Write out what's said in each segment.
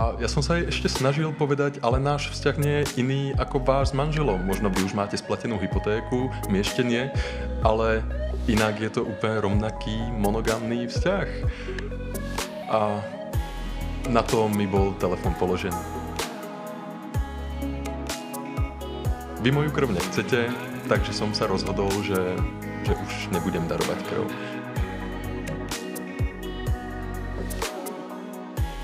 A ja som sa aj ešte snažil povedať, ale náš vzťah nie je iný ako váš s manželom. Možno vy už máte splatenú hypotéku, my ešte nie, ale inak je to úplne rovnaký monogamný vzťah. A na to mi bol telefon položený. Vy moju krv nechcete, takže som sa rozhodol, že, že už nebudem darovať krv.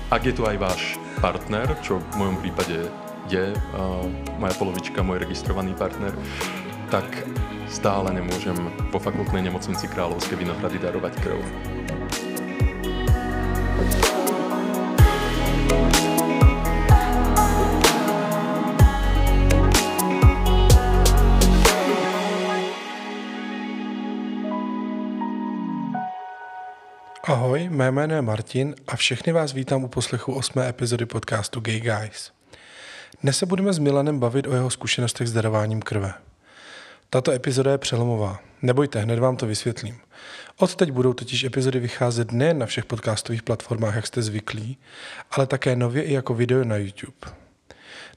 Ak je tu aj váš partner, čo v mojom prípade je uh, moja polovička, môj registrovaný partner, tak stále nemôžem po fakultnej nemocnici Kráľovské Vinohrady darovať krv. Ahoj, mé jméno je Martin a všechny vás vítám u poslechu osmé epizody podcastu Gay Guys. Dnes se budeme s Milanem bavit o jeho zkušenostech s darováním krve. Tato epizoda je přelomová. Nebojte, hned vám to vysvětlím. Od teď budou totiž epizody vycházet nejen na všech podcastových platformách, jak jste zvyklí, ale také nově i jako video na YouTube.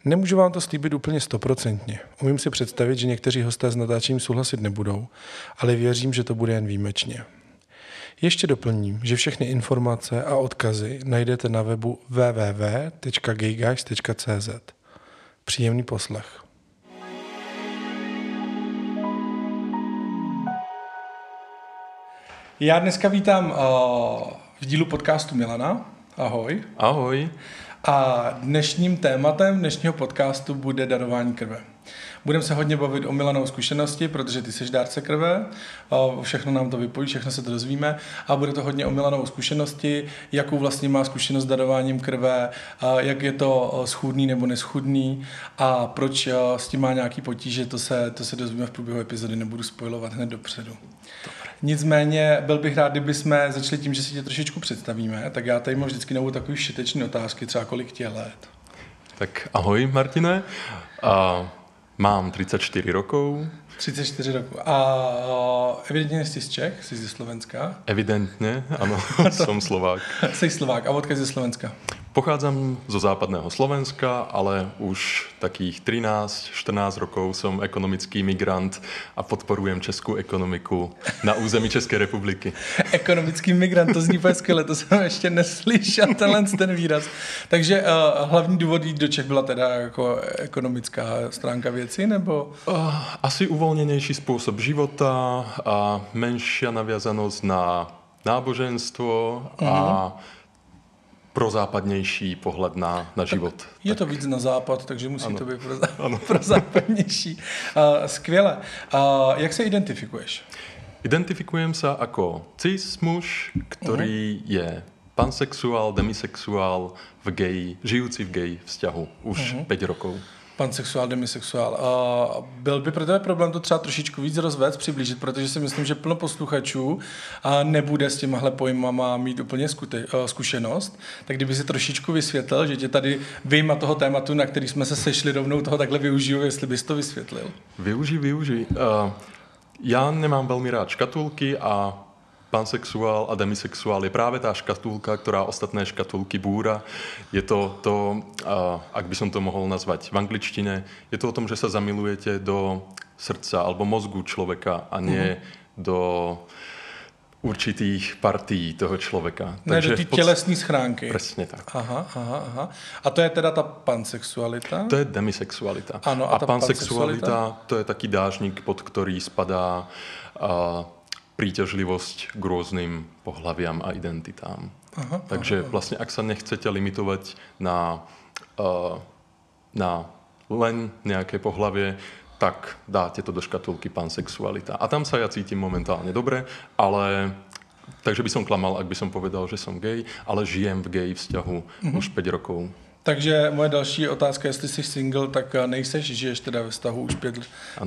Nemůžu vám to slíbit úplně stoprocentně. Umím si představit, že někteří hosté s natáčením souhlasit nebudou, ale věřím, že to bude jen výjimečně. Ještě doplním, že všechny informace a odkazy najdete na webu www.gayguys.cz. Příjemný poslech. Já dneska vítám uh, v dílu podcastu Milana. Ahoj. Ahoj. A dnešním tématem dnešního podcastu bude darování krve. Budeme se hodně bavit o Milanou zkušenosti, protože ty jsi dárce krve, všechno nám to vypojí, všechno se to dozvíme a bude to hodně o Milanou zkušenosti, jakou vlastně má zkušenost s darováním krve, jak je to schudný nebo neschudný a proč s tím má nějaký potíže, to se, to se dozvíme v průběhu epizody, nebudu spojovat hned dopředu. Nicméně byl bych rád, kdyby jsme začali tím, že si tě trošičku představíme, tak já tady mám vždycky novou takový šitečný otázky, třeba kolik tě let. Tak ahoj Martine. A Mám 34 rokov. 34 rokov. A evidentně jsi z Čech, jsi ze Slovenska? Evidentně, ano, jsem Slovák. jsi Slovák. A odkud ze Slovenska? Pochádzam zo západného Slovenska, ale už takých 13-14 rokov som ekonomický migrant a podporujem českou ekonomiku na území České republiky. ekonomický migrant, to zní skvěle, to jsem ještě neslyšel, tenhle ten výraz. Takže uh, hlavní důvod jít do Čech byla teda jako ekonomická stránka věci, nebo? Uh, asi uvolněnější způsob života a menší naviazanost na náboženstvo a mhm prozápadnější pohled na, na život. Tak je tak. to víc na západ, takže musí ano. to být pro, ano. prozápadnější. Uh, skvěle. Uh, jak se identifikuješ? Identifikujem se jako cis muž, který uh-huh. je pansexuál, demisexuál v gay, žijící v gay vzťahu už uh-huh. 5 rokov pansexuál, demisexuál. Uh, byl by pro tebe problém to třeba trošičku víc rozvést, přiblížit, protože si myslím, že plno posluchačů uh, nebude s těmahle pojmama mít úplně skute, uh, zkušenost. Tak kdyby si trošičku vysvětlil, že tě tady vyjma toho tématu, na který jsme se sešli rovnou, toho takhle využiju, jestli bys to vysvětlil. Využij, využij. Uh, já nemám velmi rád škatulky a pansexuál a demisexuál je právě ta škatulka, která ostatné škatulky bůra. Je to to, ak by som to mohl nazvat v angličtině, je to o tom, že se zamilujete do srdca alebo mozgu člověka a ne mm-hmm. do určitých partí toho člověka. Ne, Takže do té tělesní schránky. Přesně tak. Aha, aha, aha. A to je teda ta pansexualita? To je demisexualita. Ano, a, a ta pansexualita, pansexualita, to je taký dážník, pod který spadá uh, príťažlivosť k rôznym pohľaviam a identitám. Aha, Takže aha. vlastne, ak sa nechcete limitovať na, uh, na len nejaké pohlavie, tak dáte to do škatulky pansexualita. A tam sa ja cítim momentálne dobre, ale takže by som klamal, ak by som povedal, že som gay, ale žijem v gay vzťahu mm-hmm. už 5 rokov. Takže moje další otázka, jestli jsi single, tak eh, nejseš, žiješ teda ve vztahu už pět,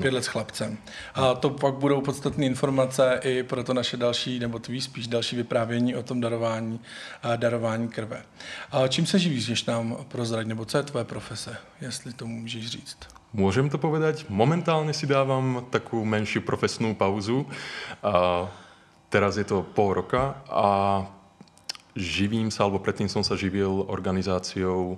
pět let s chlapcem. A to pak budou podstatné informace i pro to naše další, nebo tvý spíš další vyprávění o tom darování, darování krve. A čím se živíš, když nám prozrať, nebo co je tvoje profese, jestli to můžeš říct? Můžem to povedať. Momentálně si dávám takovou menší profesnou pauzu. A teraz je to pol roka a živím sa, alebo predtým som sa živil organizáciou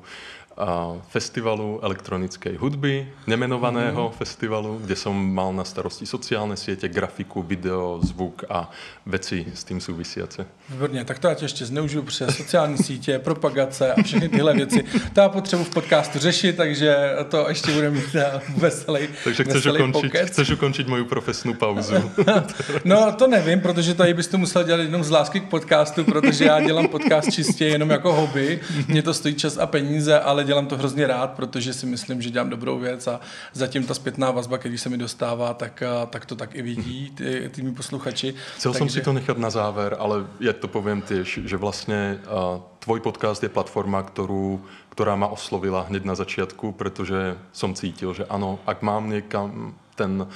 festivalu elektronickej hudby, nemenovaného mm. festivalu, kde som mal na starosti sociálne siete, grafiku, video, zvuk a veci s tím související. Výborně, tak to já tě ještě zneužiju, protože sociální sítě, propagace a všechny tyhle věci, to já potřebuji v podcastu řešit, takže to ještě bude mít eh, veselý Takže chceš, veselý ukončit, pokec. chceš ukončit moju profesnou pauzu. no to nevím, protože tady byste musel dělat jenom z lásky k podcastu, protože já dělám podcast čistě jenom jako hobby, mě to stojí čas a peníze, ale dělám to hrozně rád, protože si myslím, že dělám dobrou věc a zatím ta zpětná vazba, když se mi dostává, tak, tak to tak i vidí ty, ty mý posluchači. Takže... jsem si to nechat na záver, ale já to povím těž, že vlastně uh, tvoj podcast je platforma, kterou, která ma oslovila hned na začátku, protože jsem cítil, že ano, ak mám někam ten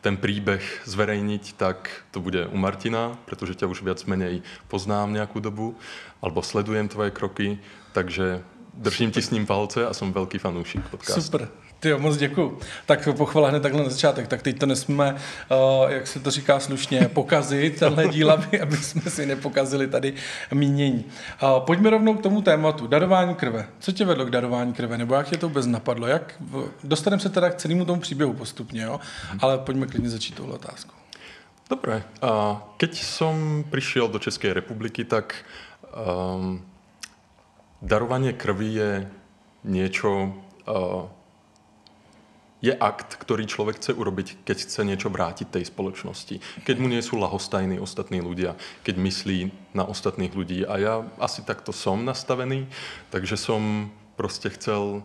ten příběh zverejniť, tak to bude u Martina, protože tě už viac menej poznám nějakou dobu, alebo sledujem tvoje kroky, takže držím ti s ním palce a jsem velký fanoušek podcastu. Super. Ty moc děkuji. Tak pochvala hned takhle na začátek. Tak teď to nesmíme, uh, jak se to říká slušně, pokazit tenhle díl, aby, aby jsme si nepokazili tady mínění. Uh, pojďme rovnou k tomu tématu. Darování krve. Co tě vedlo k darování krve? Nebo jak tě to vůbec napadlo? Jak, dostaneme se teda k celému tomu příběhu postupně, jo? Hmm. ale pojďme klidně začít touhle otázkou. Dobré. Uh, keď jsem přišel do České republiky, tak um, darovanie krvi je niečo, uh, je akt, ktorý človek chce urobiť, keď chce niečo vrátiť tej spoločnosti. Keď mu nie sú lahostajní ostatní ľudia, keď myslí na ostatných ľudí. A ja asi takto som nastavený, takže som proste chcel,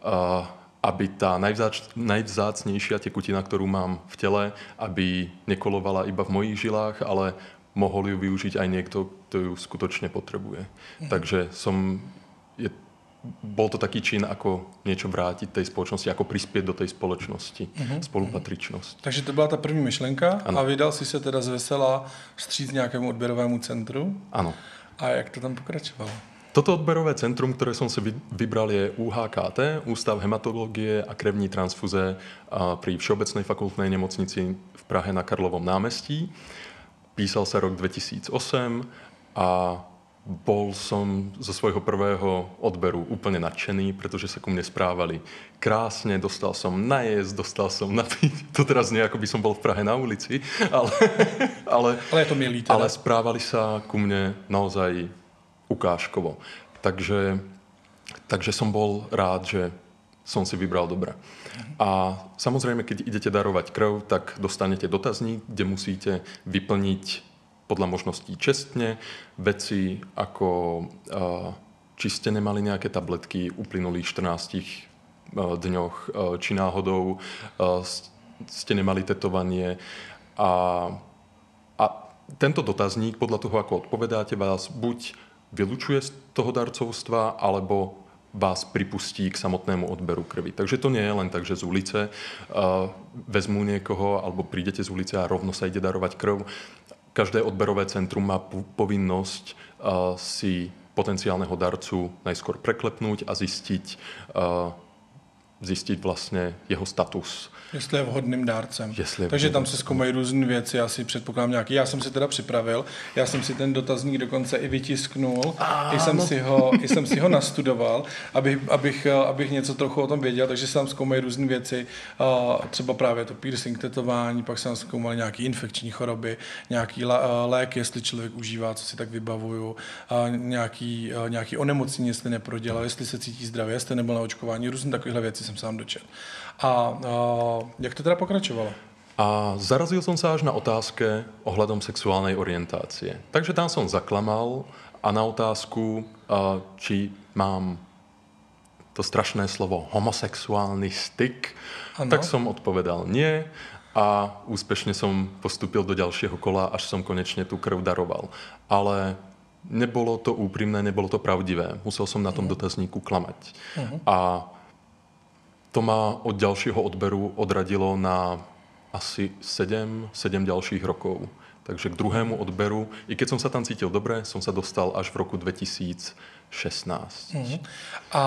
uh, aby tá najvzáč, tekutina, ktorú mám v tele, aby nekolovala iba v mojich žilách, ale mohol ju využiť aj niekto, kto ju skutočne potrebuje. Mm. Takže som, je, bol to taký čin, ako niečo vrátiť tej spoločnosti, ako prispět do tej spoločnosti, mm-hmm. spolupatričnost. Takže to byla ta první myšlenka ano. a vydal si se teda z vesela vstříc nějakému odběrovému centru. Ano. A jak to tam pokračovalo? Toto odberové centrum, které jsem si vybral, je UHKT, Ústav hematologie a krevní transfuze pri Všeobecnej fakultnej nemocnici v Prahe na Karlovom námestí. Písal sa rok 2008 a bol som zo svojho prvého odberu úplne nadšený, pretože sa ku mne správali krásne, dostal som najesť, dostal som napiť. To teraz nie, ako by som bol v Prahe na ulici, ale, ale, ale, je to milý teda. ale správali sa ku mne naozaj ukážkovo. Takže, takže som bol rád, že som si vybral dobre. A samozrejme, keď idete darovať krv, tak dostanete dotazník, kde musíte vyplniť podľa možností čestne veci ako či ste nemali nejaké tabletky uplynulých 14 dňoch, či náhodou ste nemali tetovanie. A, a tento dotazník, podľa toho, ako odpovedáte, vás buď vylučuje z toho darcovstva, alebo vás pripustí k samotnému odberu krvi. Takže to nie je len tak, že z ulice uh, vezmu niekoho alebo prídete z ulice a rovno sa ide darovať krv. Každé odberové centrum má povinnosť uh, si potenciálneho darcu najskôr preklepnúť a zistiť, uh, zistiť vlastne jeho status Jestli je vhodným dárcem. Jestli je Takže tam se zkoumají různé věci, já si předpokládám nějaký. Já jsem si teda připravil, já jsem si ten dotazník dokonce i vytisknul, i jsem, si ho, i jsem si ho nastudoval, abych, abych, abych něco trochu o tom věděl, takže se tam zkoumají různé věci, třeba právě to piercing, tetování, pak jsem zkoumal nějaký infekční choroby, nějaký lék, jestli člověk užívá, co si tak vybavuju, nějaký, nějaký onemocnění, jestli neprodělal, jestli se cítí zdravě, jestli nebyl na očkování, různé takovéhle věci jsem sám dočet. A, a jak to teda pokračovalo? A zarazil som sa až na otázke ohľadom sexuálnej orientácie. Takže tam som zaklamal a na otázku, či mám to strašné slovo homosexuálny styk, ano. tak som odpovedal nie a úspešne som postupil do ďalšieho kola, až som konečne tú krv daroval. Ale nebolo to úprimné, nebolo to pravdivé. Musel som na tom mhm. dotazníku klamať. Uh-huh. A to ma od ďalšieho odberu odradilo na asi 7, 7 ďalších rokov. Takže k druhému odberu, i keď som sa tam cítil dobre, som sa dostal až v roku 2016. Mm-hmm. A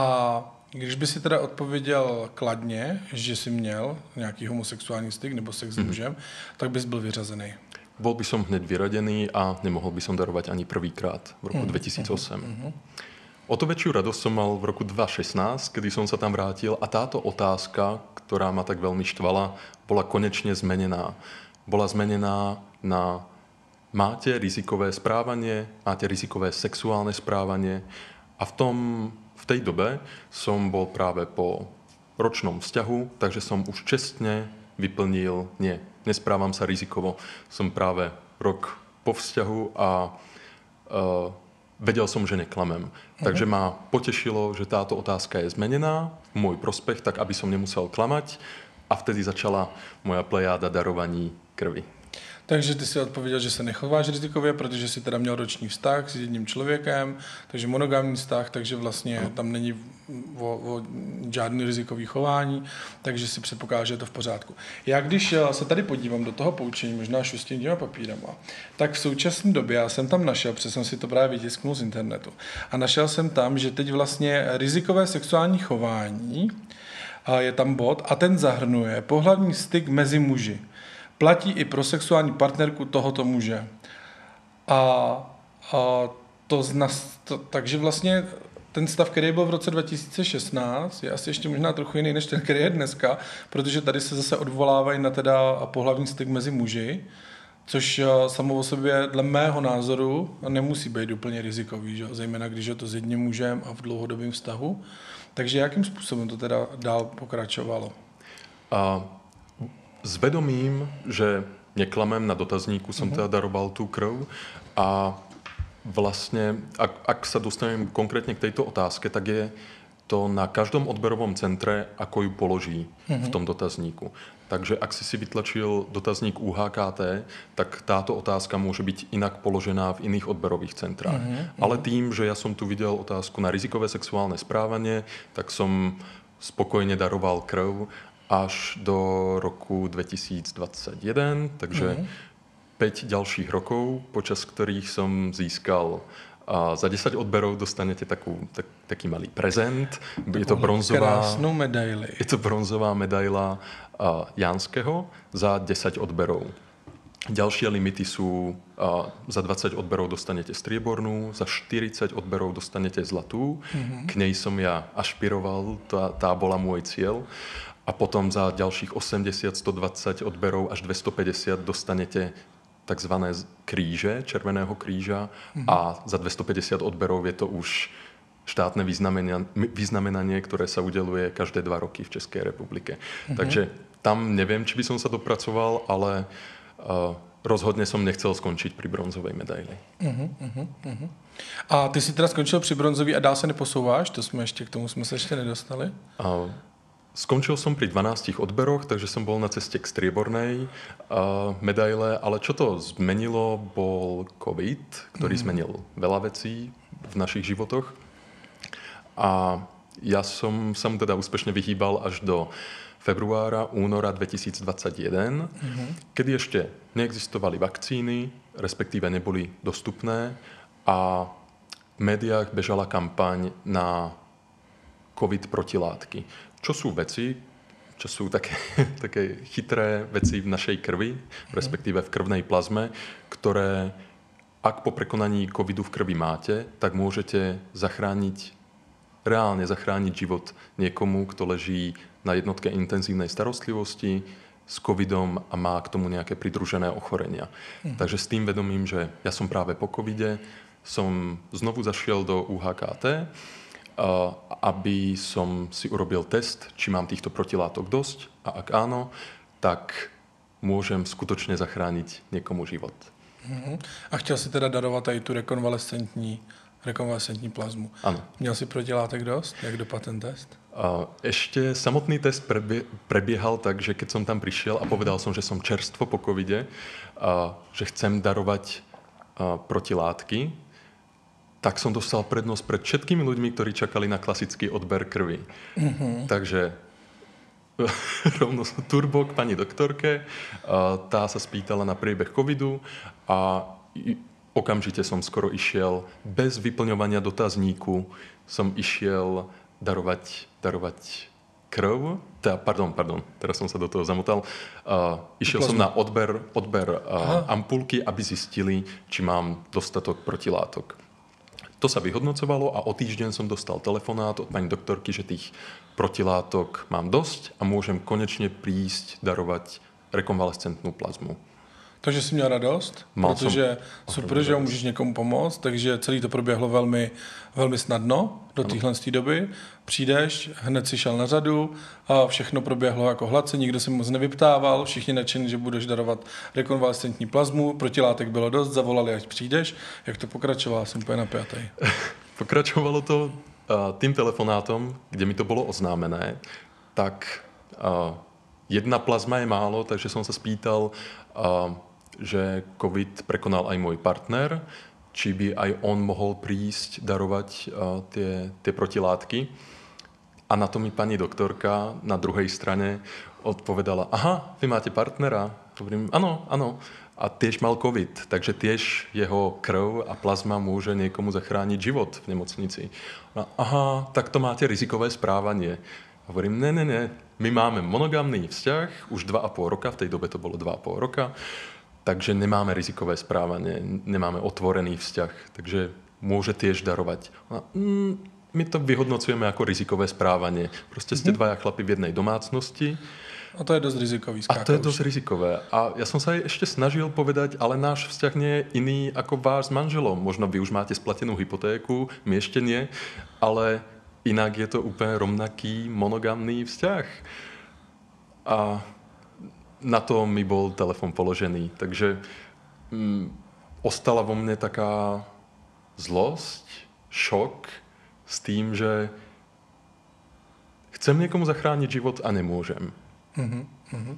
když by si teda odpověděl kladně, že jsi měl nějaký homosexuální styk nebo sex s mm-hmm. mužem, tak bys byl vyřazený. bol by som hneď vyradený a nemohol by som darovať ani prvýkrát v roku mm. 2008. Mm. O to väčšiu radosť som mal v roku 2016, kedy som sa tam vrátil a táto otázka, ktorá ma tak veľmi štvala, bola konečne zmenená. Bola zmenená na máte rizikové správanie, máte rizikové sexuálne správanie a v, tom, v tej dobe som bol práve po ročnom vzťahu, takže som už čestne vyplnil, nie, nesprávam sa rizikovo, som práve rok po vzťahu a uh, vedel som, že neklamem. Takže ma potešilo, že táto otázka je zmenená v môj prospech, tak aby som nemusel klamať a vtedy začala moja plejáda darovaní krvi. Takže ty si odpověděl, že se nechováš rizikově, protože si teda měl roční vztah s jedním člověkem, takže monogamní vztah, takže vlastně no. tam není o, o žádný rizikový chování, takže si předpokládá, že je to v pořádku. Já když eh, se tady podívám do toho poučení, možná šustím těma papírama, tak v současné době já jsem tam našel, protože jsem si to právě vytisknul z internetu, a našel jsem tam, že teď vlastně rizikové sexuální chování eh, je tam bod a ten zahrnuje pohlavní styk mezi muži platí i pro sexuální partnerku tohoto muže. A, a to, znas, to, takže vlastně ten stav, který byl v roce 2016, je asi ještě možná trochu jiný než ten, který je dneska, protože tady se zase odvolávají na teda pohlavní styk mezi muži, což samo o sobě dle mého názoru nemusí být úplně rizikový, že? zejména když je to s jedním mužem a v dlouhodobém vztahu. Takže jakým způsobem to teda dál pokračovalo? A s vedomím, že neklamem na dotazníku som uh-huh. teda daroval tú krv a vlastne, ak, ak sa dostanem konkrétne k tejto otázke, tak je to na každom odberovom centre, ako ju položí v mhm. tom dotazníku. Takže ak si si vytlačil dotazník UHKT, tak táto otázka môže byť inak položená v iných odberových centrách. Uh-huh. Ale tým, že ja som tu videl otázku na rizikové sexuálne správanie, tak som spokojne daroval krv až do roku 2021, takže mm-hmm. 5 ďalších rokov, počas ktorých som získal a za 10 odberov dostanete takú, tak, taký malý prezent. Je to bronzová... Krásnou medaili. Je to bronzová medaila uh, Janského za 10 odberov. Ďalšie limity sú, uh, za 20 odberov dostanete striebornú, za 40 odberov dostanete zlatú. Mm-hmm. K nej som ja ašpiroval, tá, tá bola môj cieľ a potom za ďalších 80, 120 odberov až 250 dostanete tzv. kríže, Červeného kríža mm-hmm. a za 250 odberov je to už štátne vyznamenanie, ktoré sa udeluje každé dva roky v Českej republike. Mm-hmm. Takže tam neviem, či by som sa dopracoval, ale uh, rozhodne som nechcel skončiť pri bronzovej medaili. Uh-huh, uh-huh. A ty si teda skončil při bronzový a dál se neposouváš? To jsme ještě k tomu jsme se ještě nedostali. Uh, Skončil som pri 12 odberoch, takže som bol na ceste k striebornej uh, medaile, ale čo to zmenilo, bol COVID, ktorý mm. zmenil veľa vecí v našich životoch. A ja som sa mu teda úspešne vyhýbal až do februára, února 2021, mm-hmm. kedy ešte neexistovali vakcíny, respektíve neboli dostupné a v médiách bežala kampaň na COVID protilátky čo sú veci, čo sú také, také chytré veci v našej krvi, respektíve v krvnej plazme, ktoré ak po prekonaní covidu v krvi máte, tak môžete zachrániť, reálne zachrániť život niekomu, kto leží na jednotke intenzívnej starostlivosti s covidom a má k tomu nejaké pridružené ochorenia. Mm. Takže s tým vedomím, že ja som práve po covide, som znovu zašiel do UHKT, aby som si urobil test, či mám týchto protilátok dosť a ak áno, tak môžem skutočne zachrániť niekomu život. Uh-huh. A chtěl si teda darovat i tu rekonvalescentní, rekonvalescentní plazmu. Ano. Měl si protilátek dost? Jak dopadl ten test? Uh, ešte samotný test prebie, prebiehal tak, že keď som tam prišiel a povedal som, že som čerstvo po covide, uh, že chcem darovať uh, protilátky, tak som dostal prednosť pred všetkými ľuďmi, ktorí čakali na klasický odber krvi. Mm-hmm. Takže rovno turbo k pani doktorke, tá sa spýtala na priebeh covidu a okamžite som skoro išiel bez vyplňovania dotazníku, som išiel darovať, darovať krv, teda, pardon, pardon, teraz som sa do toho zamotal. Uh, išiel som na odber, odber uh, ampulky, aby zistili, či mám dostatok protilátok. To sa vyhodnocovalo a o týždeň som dostal telefonát od pani doktorky, že tých protilátok mám dosť a môžem konečne prísť darovať rekonvalescentnú plazmu. Takže jsi měl radost, Mal protože super, že můžeš někomu pomoct, takže celý to proběhlo velmi, velmi snadno do téhle doby. Přijdeš, hned si šel na řadu a všechno proběhlo jako hladce, nikdo se moc nevyptával, všichni nadšení, že budeš darovat rekonvalescentní plazmu, protilátek bylo dost, zavolali, ať přijdeš. Jak to pokračovalo, jsem úplně napjatý. Pokračovalo to uh, tým telefonátom, kde mi to bylo oznámené, tak uh, jedna plazma je málo, takže jsem se spýtal, uh, že COVID prekonal aj môj partner, či by aj on mohol prísť darovať uh, tie protilátky. A na to mi pani doktorka na druhej strane odpovedala, aha, vy máte partnera? Hovorím, ano, ano. A tiež mal COVID, takže tiež jeho krv a plazma môže niekomu zachrániť život v nemocnici. A, aha, tak to máte rizikové správanie. Hovorím, ne, ne, ne, my máme monogamný vzťah, už dva a pol roka, v tej dobe to bolo dva a pol roka, takže nemáme rizikové správanie, nemáme otvorený vzťah, takže môže tiež darovať. A, mm, my to vyhodnocujeme ako rizikové správanie. Prostě ste mm-hmm. dvaja chlapi v jednej domácnosti. A to je dosť rizikový. A to je dosť rizikové. A ja som sa aj ešte snažil povedať, ale náš vzťah nie je iný ako váš s manželom. Možno vy už máte splatenú hypotéku, my ešte nie, ale inak je to úplně rovnaký monogamný vzťah. A na to mi bol telefon položený. Takže mm, ostala vo mne taká zlosť, šok s tým, že chcem někomu zachránit život a nemůžem. Mm-hmm. No,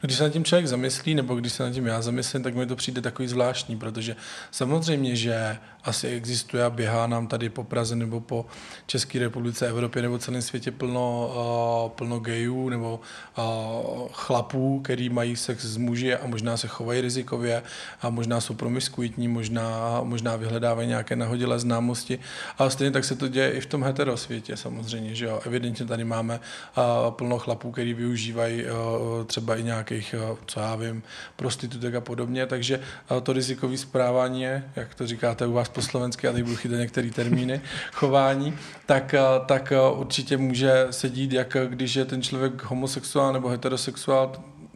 když se nad tím člověk zamyslí, nebo když se nad tím já zamyslím, tak mi to přijde takový zvláštní, protože samozřejmě, že asi existuje a běhá nám tady po Praze nebo po České republice, Evropě nebo celém světě plno, uh, plno gejů nebo uh, chlapů, který mají sex s muži a možná se chovají rizikově a možná jsou promiskuitní, možná, možná vyhledávají nějaké nahodilé známosti. A stejně tak se to děje i v tom heterosvětě samozřejmě, že jo. Evidentně tady máme uh, plno chlapů, který využívají uh, třeba i nějakých, eh, co já vím, prostitutek a podobně, takže eh, to rizikové zprávání jak to říkáte u vás po slovensky, a teď budu chytat některé termíny, chování, tak, eh, tak určitě může se dít, jak když je ten člověk homosexuál nebo heterosexuál,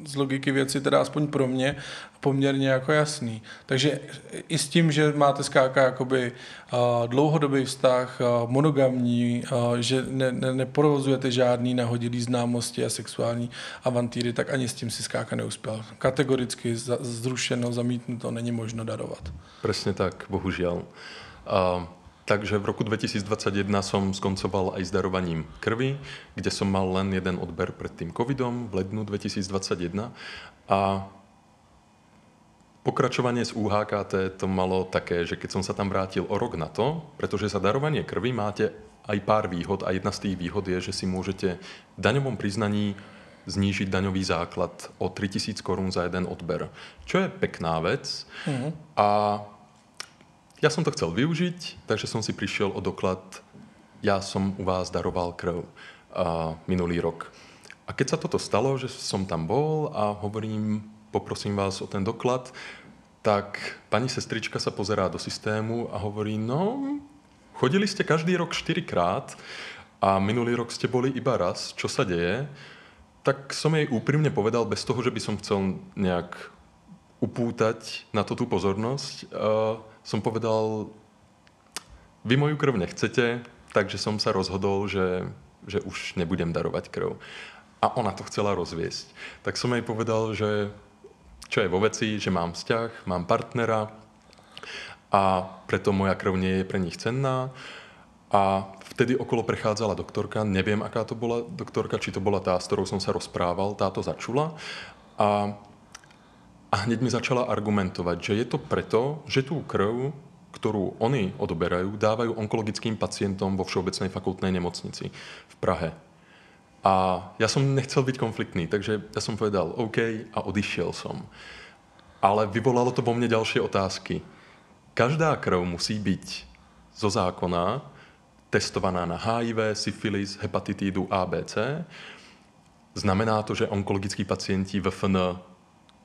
z logiky věci, teda aspoň pro mě, poměrně jako jasný. Takže i s tím, že máte skáka jakoby uh, dlouhodobý vztah, uh, monogamní, uh, že ne, ne, neprovozujete žádný nahodilý známosti a sexuální avantýry, tak ani s tím si skáka neuspěl. Kategoricky za, zrušeno, zamítnuto, není možno darovat. Přesně tak, bohužel. Uh... Takže v roku 2021 som skoncoval aj s darovaním krvi, kde som mal len jeden odber pred tým covidom v lednu 2021 a Pokračovanie z UHKT to malo také, že keď som sa tam vrátil o rok na to, pretože za darovanie krvi máte aj pár výhod a jedna z tých výhod je, že si môžete v daňovom priznaní znížiť daňový základ o 3000 korún za jeden odber. Čo je pekná vec. Mm. A ja som to chcel využiť, takže som si prišiel o doklad, ja som u vás daroval krv a, minulý rok. A keď sa toto stalo, že som tam bol a hovorím, poprosím vás o ten doklad, tak pani sestrička sa pozerá do systému a hovorí, no, chodili ste každý rok čtyřikrát a minulý rok ste boli iba raz, čo sa deje? Tak som jej úprimne povedal, bez toho, že by som chcel nejak upútať na to tú pozornosť, uh, som povedal, vy moju krv nechcete, takže som sa rozhodol, že, že už nebudem darovať krv. A ona to chcela rozviesť. Tak som jej povedal, že čo je vo veci, že mám vzťah, mám partnera a preto moja krv nie je pre nich cenná. A vtedy okolo prechádzala doktorka, neviem, aká to bola doktorka, či to bola tá, s ktorou som sa rozprával, táto začula. A, a hneď mi začala argumentovať, že je to preto, že tú krv, ktorú oni odoberajú, dávajú onkologickým pacientom vo Všeobecnej fakultnej nemocnici v Prahe. A ja som nechcel byť konfliktný, takže ja som povedal OK a odišiel som. Ale vyvolalo to vo mne ďalšie otázky. Každá krv musí byť zo zákona testovaná na HIV, syfilis, hepatitídu A, B, C. Znamená to, že onkologickí pacienti v FN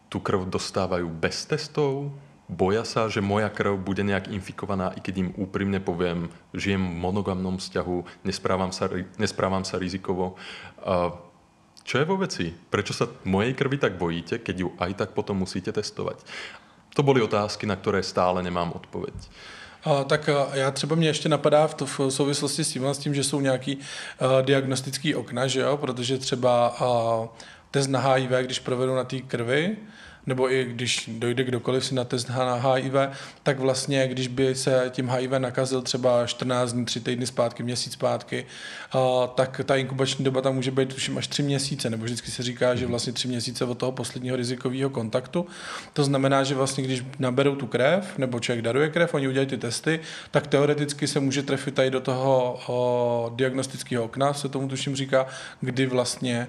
tu krv dostávajú bez testov? Boja sa, že moja krv bude nejak infikovaná, i keď im úprimne poviem, žijem v monogamnom vzťahu, nesprávam sa, nesprávam sa rizikovo. Čo je vo veci? Prečo sa mojej krvi tak bojíte, keď ju aj tak potom musíte testovať? To byly otázky, na které stále nemám odpověď. A, tak a já třeba mě ještě napadá v, to, v souvislosti s tím, s tím že jsou nějaký uh, diagnostický okna, že jo? protože třeba uh, test na HIV, když provedu na té krvi, nebo i když dojde kdokoliv si na test na HIV, tak vlastně, když by se tím HIV nakazil třeba 14 dní, 3 týdny zpátky, měsíc zpátky, tak ta inkubační doba tam může být tuším až 3 měsíce, nebo vždycky se říká, že vlastně 3 měsíce od toho posledního rizikového kontaktu. To znamená, že vlastně, když naberou tu krev, nebo člověk daruje krev, oni udělají ty testy, tak teoreticky se může trefit tady do toho diagnostického okna, se tomu tuším říká, kdy vlastně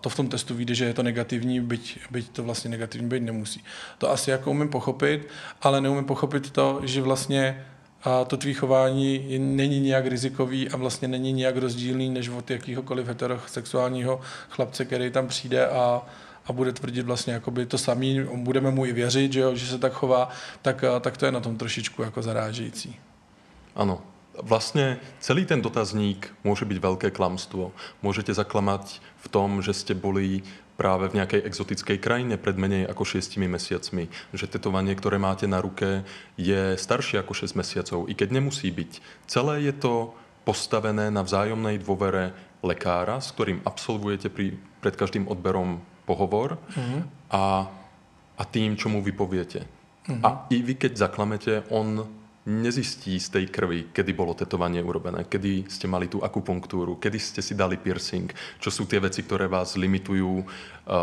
to v tom testu vyjde, že je to negativní, byť, byť to vlastně negativní být nemusí. To asi jako umím pochopit, ale neumím pochopit to, že vlastně a to tvý chování není nějak rizikový a vlastně není nějak rozdílný než od jakýhokoliv heterosexuálního chlapce, který tam přijde a, a bude tvrdit vlastně jakoby to samý, budeme mu i věřit, že, jo, že se tak chová, tak, tak to je na tom trošičku jako zarážející. Ano, Vlastně celý ten dotazník může být velké klamstvo. Můžete zaklamat v tom, že jste byli práve v nejakej exotickej krajine pred menej ako 6 mesiacmi. Že tetovanie, ktoré máte na ruke, je staršie ako 6 mesiacov, i keď nemusí byť. Celé je to postavené na vzájomnej dôvere lekára, s ktorým absolvujete pri, pred každým odberom pohovor mm-hmm. a, a tým, čo mu vypoviete. Mm-hmm. A i vy, keď zaklamete, on nezistí z tej krvi, kedy bolo tetovanie urobené, kedy ste mali tú akupunktúru, kedy ste si dali piercing, čo sú tie veci, ktoré vás limitujú uh,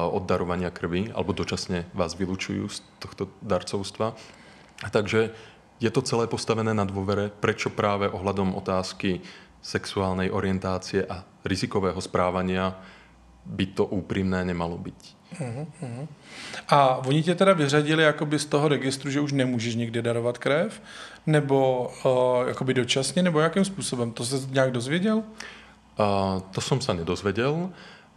od darovania krvi alebo dočasne vás vylučujú z tohto darcovstva. Takže je to celé postavené na dôvere, prečo práve ohľadom otázky sexuálnej orientácie a rizikového správania by to úprimné nemalo byť. Uh-huh. A oni tě teda vyřadili jakoby z toho registru, že už nemůžeš nikdy darovat krev, nebo uh, jakoby dočasně, nebo jakým způsobem? To se nějak dozvěděl? Uh, to som sa nedozvedel,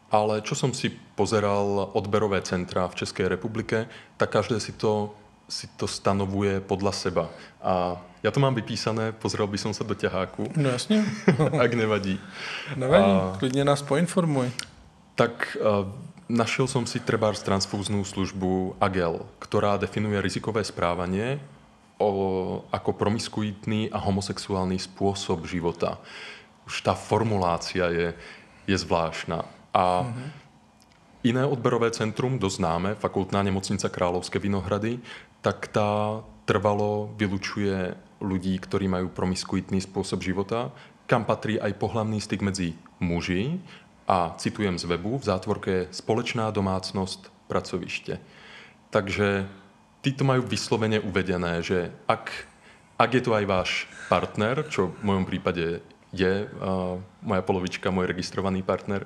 ale čo som si pozeral odberové centra v České republike, tak každé si to, si to stanovuje podľa seba. A ja to mám vypísané, pozrel by som sa do ťaháku. No jasně. ak nevadí. Nevadí, a, klidně nás poinformuj. Tak uh, Našel som si trebárs transfúznú službu AGEL, ktorá definuje rizikové správanie o, ako promiskuitný a homosexuálny spôsob života. Už tá formulácia je, je zvláštna. A mm-hmm. iné odberové centrum, dosť známe, fakultná nemocnica Královské Vinohrady, tak tá trvalo vylučuje ľudí, ktorí majú promiskuitný spôsob života, kam patrí aj pohlavný styk medzi muži a citujem z webu, v zátvorke je společná domácnost pracoviště. Takže ty to majú vyslovene uvedené, že ak, ak je to aj váš partner, čo v mojom prípade je uh, moja polovička, môj registrovaný partner,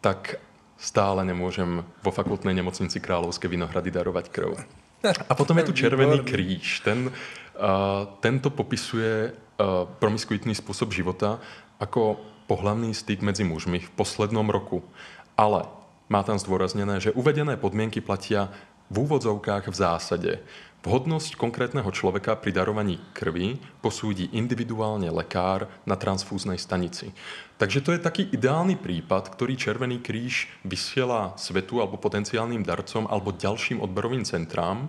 tak stále nemôžem vo fakultnej nemocnici Královské Vinohrady darovať krv. A potom je tu Červený kríž. Ten, uh, tento popisuje uh, promiskuitný spôsob života ako pohlavný styk medzi mužmi v poslednom roku. Ale má tam zdôraznené, že uvedené podmienky platia v úvodzovkách v zásade. Vhodnosť konkrétneho človeka pri darovaní krvi posúdi individuálne lekár na transfúznej stanici. Takže to je taký ideálny prípad, ktorý Červený kríž vysiela svetu alebo potenciálnym darcom alebo ďalším odberovým centrám,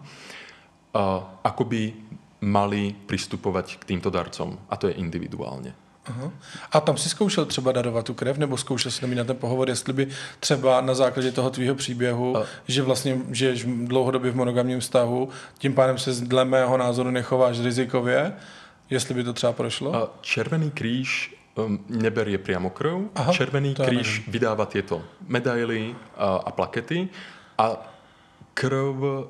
ako by mali pristupovať k týmto darcom. A to je individuálne. Aha. A tam si zkoušel třeba darovat tu krev, nebo zkoušel si na ten pohovor, jestli by třeba na základě toho tvýho příběhu, a... že vlastně žiješ dlouhodobě v monogamním vztahu, tím pádem se dle mého názoru nechováš rizikově, jestli by to třeba prošlo? A Červený kríž um, neberie priamo krv. Aha, Červený kríž nevím. vydává tieto medaily a, a plakety a krv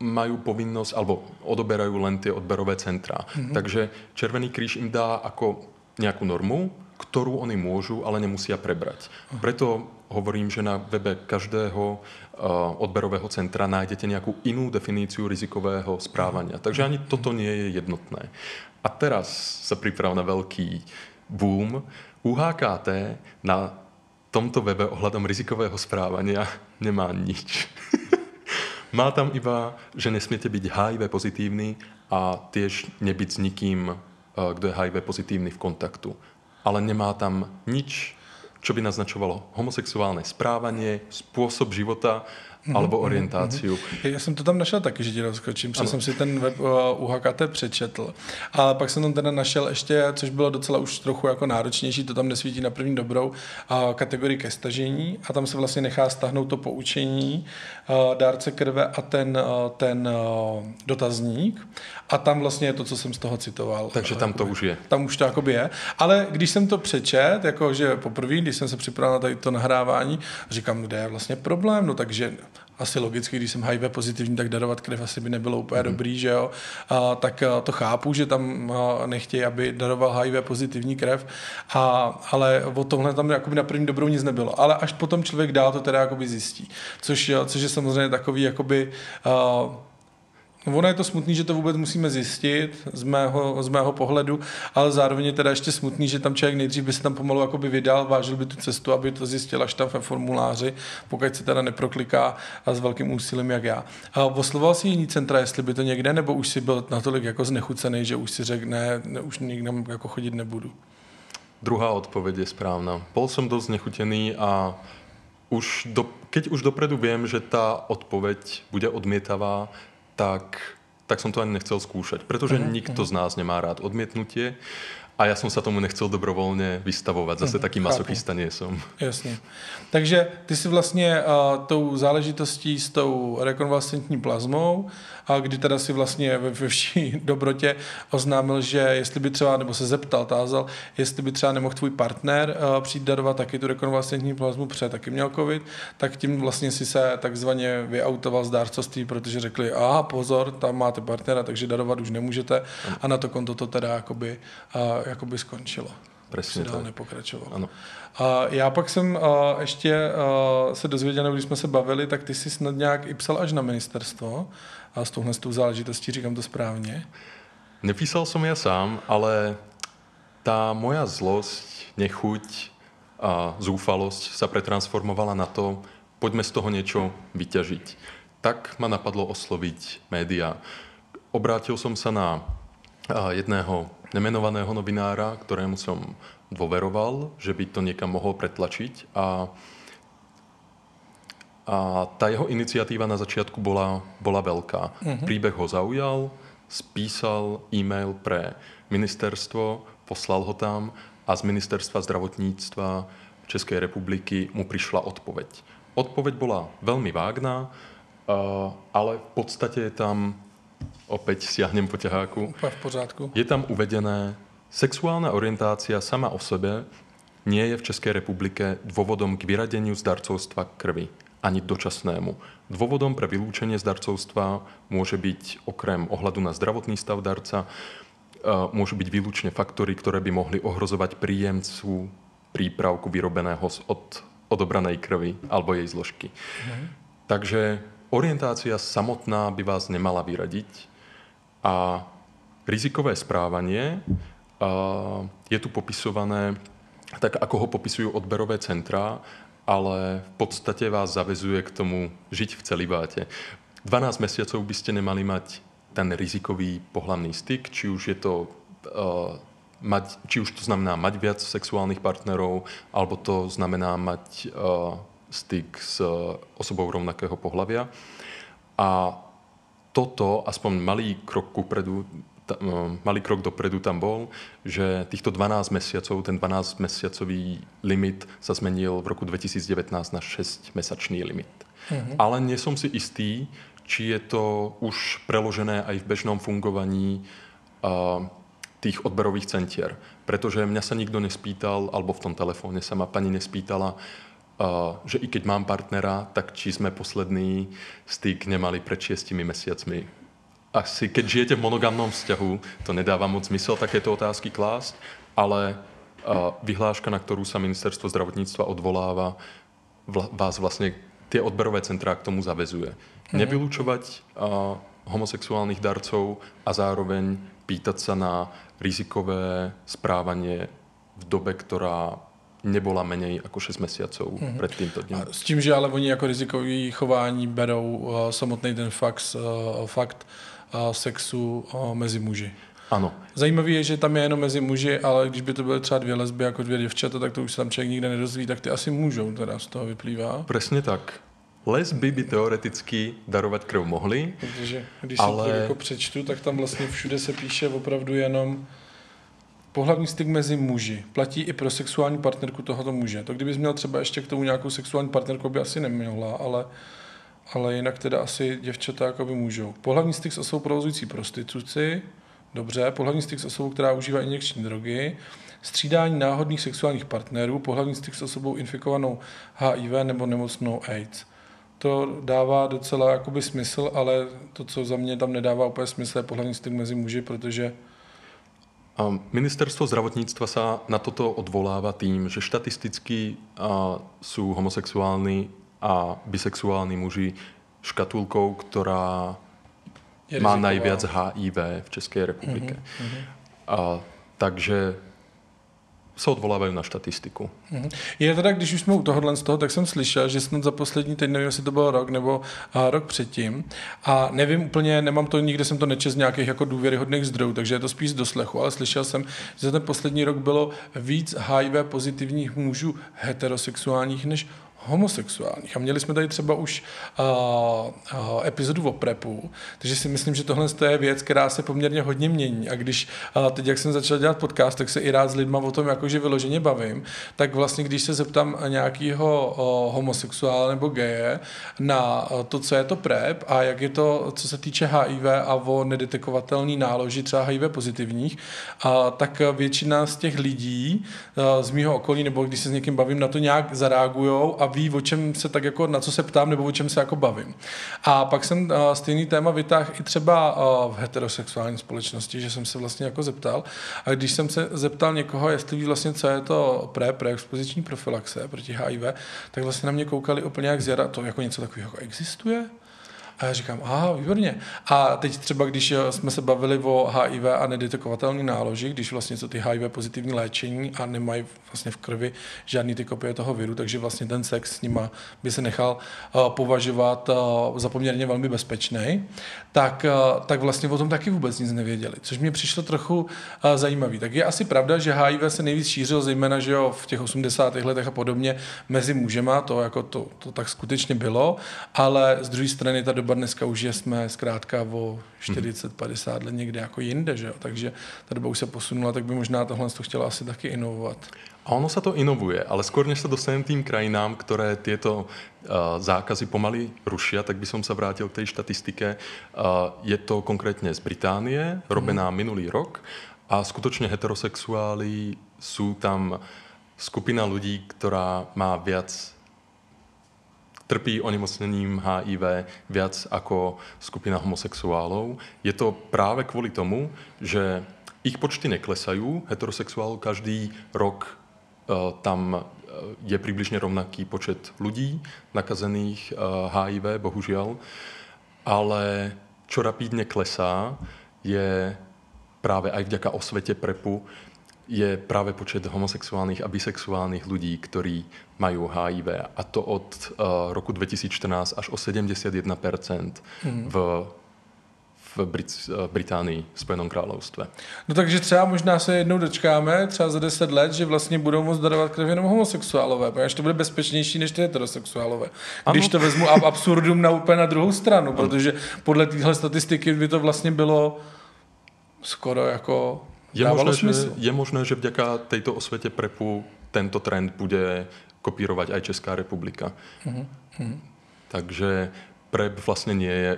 majú povinnosť, alebo odoberajú len tie odberové centra. Mm-hmm. Takže Červený kríž im dá ako nejakú normu, ktorú oni môžu, ale nemusia prebrať. Preto hovorím, že na webe každého uh, odberového centra nájdete nejakú inú definíciu rizikového správania. Takže ani toto nie je jednotné. A teraz sa priprav na veľký boom. UHKT na tomto webe ohľadom rizikového správania nemá nič. Má tam iba, že nesmiete byť HIV pozitívny a tiež nebyť s nikým, eh, kto je HIV pozitívny v kontaktu. Ale nemá tam nič, čo by naznačovalo homosexuálne správanie, spôsob života, mm-hmm, alebo mhm, orientáciu. Mm-hmm. Já jsem to tam našel taky, že ti rozkočím, protože jsem si ten web uh, HKT přečetl. A pak jsem tam teda našel ještě, což bylo docela už trochu jako náročnější, to tam nesvítí na první dobrou, uh, kategorii ke stažení a tam se vlastně nechá stáhnout to poučení uh, dárce krve a ten, uh, ten uh, dotazník. A tam vlastně je to, co jsem z toho citoval. Takže tam to už je. Tam už to jakoby je. Ale když jsem to přečet, jakože poprvé, když jsem se připravil na tady to nahrávání, říkám, kde je vlastně problém, no takže asi logicky, když jsem HIV pozitivní, tak darovat krev asi by nebylo úplně mm. dobrý, že jo. A, tak a, to chápu, že tam a, nechtějí, aby daroval HIV pozitivní krev, a, ale o tomhle tam jakoby na první dobrou nic nebylo. Ale až potom člověk dál to teda jakoby zjistí. Což, což je samozřejmě takový jakoby a, ono je to smutný, že to vůbec musíme zjistit z mého, z mého pohledu, ale zároveň je teda ještě smutný, že tam člověk nejdřív by se tam pomalu jakoby vydal, vážil by tu cestu, aby to zjistil až tam ve formuláři, pokud se teda neprokliká a s velkým úsilím jak já. A oslovoval si jiný centra, jestli by to někde, nebo už si byl natolik jako znechucený, že už si řekl, ne, ne už nikde jako chodit nebudu. Druhá odpověď je správná. Bol som dosť znechutený a už do, keď už dopredu viem, že tá odpoveď bude odmietavá, tak, tak som to ani nechcel skúšať, pretože uh-huh, nikto uh-huh. z nás nemá rád odmietnutie a já jsem se tomu nechcel dobrovolně vystavovat. Zase hmm, taký masochista som. Jasně. Takže ty si vlastně uh, tou záležitostí s tou rekonvalescentní plazmou a kdy teda si vlastně ve, ve vší dobrotě oznámil, že jestli by třeba, nebo se zeptal, tázal, jestli by třeba nemohl tvůj partner uh, přijít darovat taky tu rekonvalescentní plazmu, protože taky měl covid, tak tím vlastně si se takzvaně vyautoval z dárcovství, protože řekli, aha, pozor, tam máte partnera, takže darovat už nemůžete a na to konto to teda jakoby, uh, jakoby skončilo. Presně dál nepokračoval. Ano. A já pak jsem uh, ještě uh, se dozvěděl, když jsme se bavili, tak ty jsi snad nějak i psal až na ministerstvo a s touhle s tou záležitostí, říkám to správně? Nepísal som ja sám, ale tá moja zlosť, nechuť a zúfalosť sa pretransformovala na to, poďme z toho niečo vyťažiť. Tak ma napadlo osloviť média. Obrátil som sa na jedného nemenovaného novinára, ktorému som dôveroval, že by to niekam mohol pretlačiť a a tá jeho iniciatíva na začiatku bola, bola veľká. Uh-huh. Príbeh ho zaujal, spísal e-mail pre ministerstvo, poslal ho tam a z ministerstva zdravotníctva Českej republiky mu prišla odpoveď. Odpoveď bola veľmi vágná, ale v podstate je tam, opäť siahnem po ťaháku, v pořádku. je tam uvedené, sexuálna orientácia sama o sebe nie je v Českej republike dôvodom k vyradeniu z darcovstva krvi ani dočasnému. Dôvodom pre vylúčenie z darcovstva môže byť okrem ohľadu na zdravotný stav darca, môžu byť výlučne faktory, ktoré by mohli ohrozovať príjemcu prípravku vyrobeného od odobranej krvi alebo jej zložky. Mhm. Takže orientácia samotná by vás nemala vyradiť a rizikové správanie je tu popisované tak, ako ho popisujú odberové centra ale v podstate vás zavezuje k tomu žiť v celibáte. 12 mesiacov by ste nemali mať ten rizikový pohlavný styk, či už je to uh, mať, či už to znamená mať viac sexuálnych partnerov, alebo to znamená mať uh, styk s uh, osobou rovnakého pohľavia. A toto, aspoň malý krok kupredu, No, malý krok dopredu tam bol, že týchto 12 mesiacov, ten 12 mesiacový limit sa zmenil v roku 2019 na 6 mesačný limit. Mm-hmm. Ale nie som si istý, či je to už preložené aj v bežnom fungovaní uh, tých odberových centier. Pretože mňa sa nikto nespýtal, alebo v tom telefóne sa ma pani nespýtala, uh, že i keď mám partnera, tak či sme posledný styk nemali pred 6 mesiacmi asi keď žijete v monogamnom vzťahu, to nedává moc smysl takéto otázky klásť, ale vyhláška, na ktorú sa ministerstvo zdravotníctva odvoláva, vás vlastne tie odberové centrá k tomu zavezuje. Nevylúčovať uh, homosexuálnych darcov a zároveň pýtať sa na rizikové správanie v v dobe, ktorá nebola menej ako 6 mesiacov mm-hmm. před tímto dnem. A s tím, že ale oni jako rizikový chování berou uh, samotný ten fakt, uh, fakt uh, sexu uh, mezi muži. Ano. Zajímavé je, že tam je jenom mezi muži, ale když by to byly třeba dvě lesby jako dvě děvčata, tak to už se tam člověk nikde nedozví, tak ty asi můžou, teda z toho vyplývá. Přesně tak. Lesby by teoreticky darovat krv mohly, Protože když ale... si to jako přečtu, tak tam vlastně všude se píše opravdu jenom pohlavní styk mezi muži. Platí i pro sexuální partnerku tohoto muže. To kdybys měl třeba ještě k tomu nějakou sexuální partnerku, by asi neměla, ale, ale jinak teda asi děvčata jako by můžou. Pohlavní styk s osobou provozující prostituci, dobře, pohlavní styk s osobou, která užívá injekční drogy, střídání náhodných sexuálních partnerů, pohlavní styk s osobou infikovanou HIV nebo nemocnou AIDS. To dává docela jakoby smysl, ale to, co za mě tam nedává úplně smysl, je pohlavní styk mezi muži, protože Ministerstvo zdravotníctva sa na toto odvoláva tým, že štatisticky sú homosexuálni a bisexuálni muži škatulkou, ktorá má najviac HIV v Českej republike. Uh-huh. A, takže se odvolávají na statistiku. Mhm. Je teda, když už jsme u tohohle z toho, tak jsem slyšel, že snad za poslední, teď nevím, jestli to byl rok nebo a, rok předtím, a nevím úplně, nemám to, nikde jsem to nečet z nějakých jako důvěryhodných zdrojů, takže je to spíš doslechu, ale slyšel jsem, že za ten poslední rok bylo víc HIV pozitivních mužů heterosexuálních než homosexuálních. A měli jsme tady třeba už uh, uh, epizodu o prepu, takže si myslím, že tohle je věc, která se poměrně hodně mění. A když uh, teď, jak jsem začal dělat podcast, tak se i rád s lidma o tom jakože vyloženě bavím, tak vlastně, když se zeptám nějakého uh, homosexuála nebo geje na uh, to, co je to prep a jak je to, co se týče HIV a o nedetekovatelný náloži třeba HIV pozitivních, uh, tak většina z těch lidí uh, z mého okolí, nebo když se s někým bavím, na to nějak zareagují a ví, o čem se tak jako, na co se ptám, nebo o čem se jako bavím. A pak jsem uh, stejný téma vytáhl i třeba uh, v heterosexuální společnosti, že jsem se vlastně jako zeptal. A když jsem se zeptal někoho, jestli ví vlastně, co je to pre, preexpoziční profilaxe proti HIV, tak vlastně na mě koukali úplně jak zjara, to jako něco takového jako existuje? A já říkám, aha, výborně. A teď třeba, když eh, jsme se bavili o HIV a nedetekovatelný náloži, když vlastně jsou ty HIV pozitivní léčení a nemají vlastně v krvi žádný ty kopie toho viru, takže vlastně ten sex s nima by se nechal uh, považovat uh, za poměrně velmi bezpečný, tak, tak vlastně o tom taky vůbec nic nevěděli, což mě přišlo trochu zajímavý. Tak je asi pravda, že HIV se nejvíc šířil, zejména, že jo, v těch 80. letech a podobně mezi mužema, to jako to, to tak skutečně bylo, ale z druhé strany ta doba doba dneska už je jsme zkrátka o 40-50 let někde jako jinde, že jo? takže ta doba už se posunula, tak by možná tohle to chtěla asi taky inovovat. A ono se to inovuje, ale skôr než se dostaneme tým krajinám, které tyto uh, zákazy pomaly ruší, tak by som se vrátil k té štatistike. Uh, je to konkrétně z Británie, robená hmm. minulý rok a skutočně heterosexuáli jsou tam skupina lidí, která má viac trpí onemocněním HIV viac ako skupina homosexuálov. Je to práve kvôli tomu, že ich počty neklesajú. Heterosexuálov každý rok uh, tam e, je približne rovnaký počet ľudí nakazených HIV, e, bohužiaľ. Ale čo rapidne klesá, je práve aj vďaka osvete PrEPu, je práve počet homosexuálnych a bisexuálnych ľudí, ktorí majú HIV. A to od uh, roku 2014 až o 71% mm. v v Brit- eh, Británii, Spojenom království. No takže třeba možná se jednou dočkáme, třeba za 10 let, že vlastně budou moct darovat krev jenom homosexuálové, protože to bude bezpečnější než ty heterosexuálové. Když ano. to vezmu ab absurdum na úplně na druhou stranu, protože podle téhle statistiky by to vlastně bylo skoro jako je možné, že, je možné, že vďaka tejto osvete prepu tento trend bude kopírovať aj Česká republika. Mm-hmm. Takže prep vlastne nie je,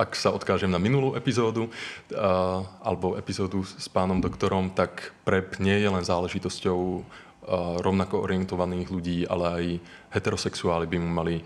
ak sa odkážem na minulú epizódu, uh, alebo epizódu s pánom doktorom, tak prep nie je len záležitosťou uh, rovnako orientovaných ľudí, ale aj heterosexuáli by mu mali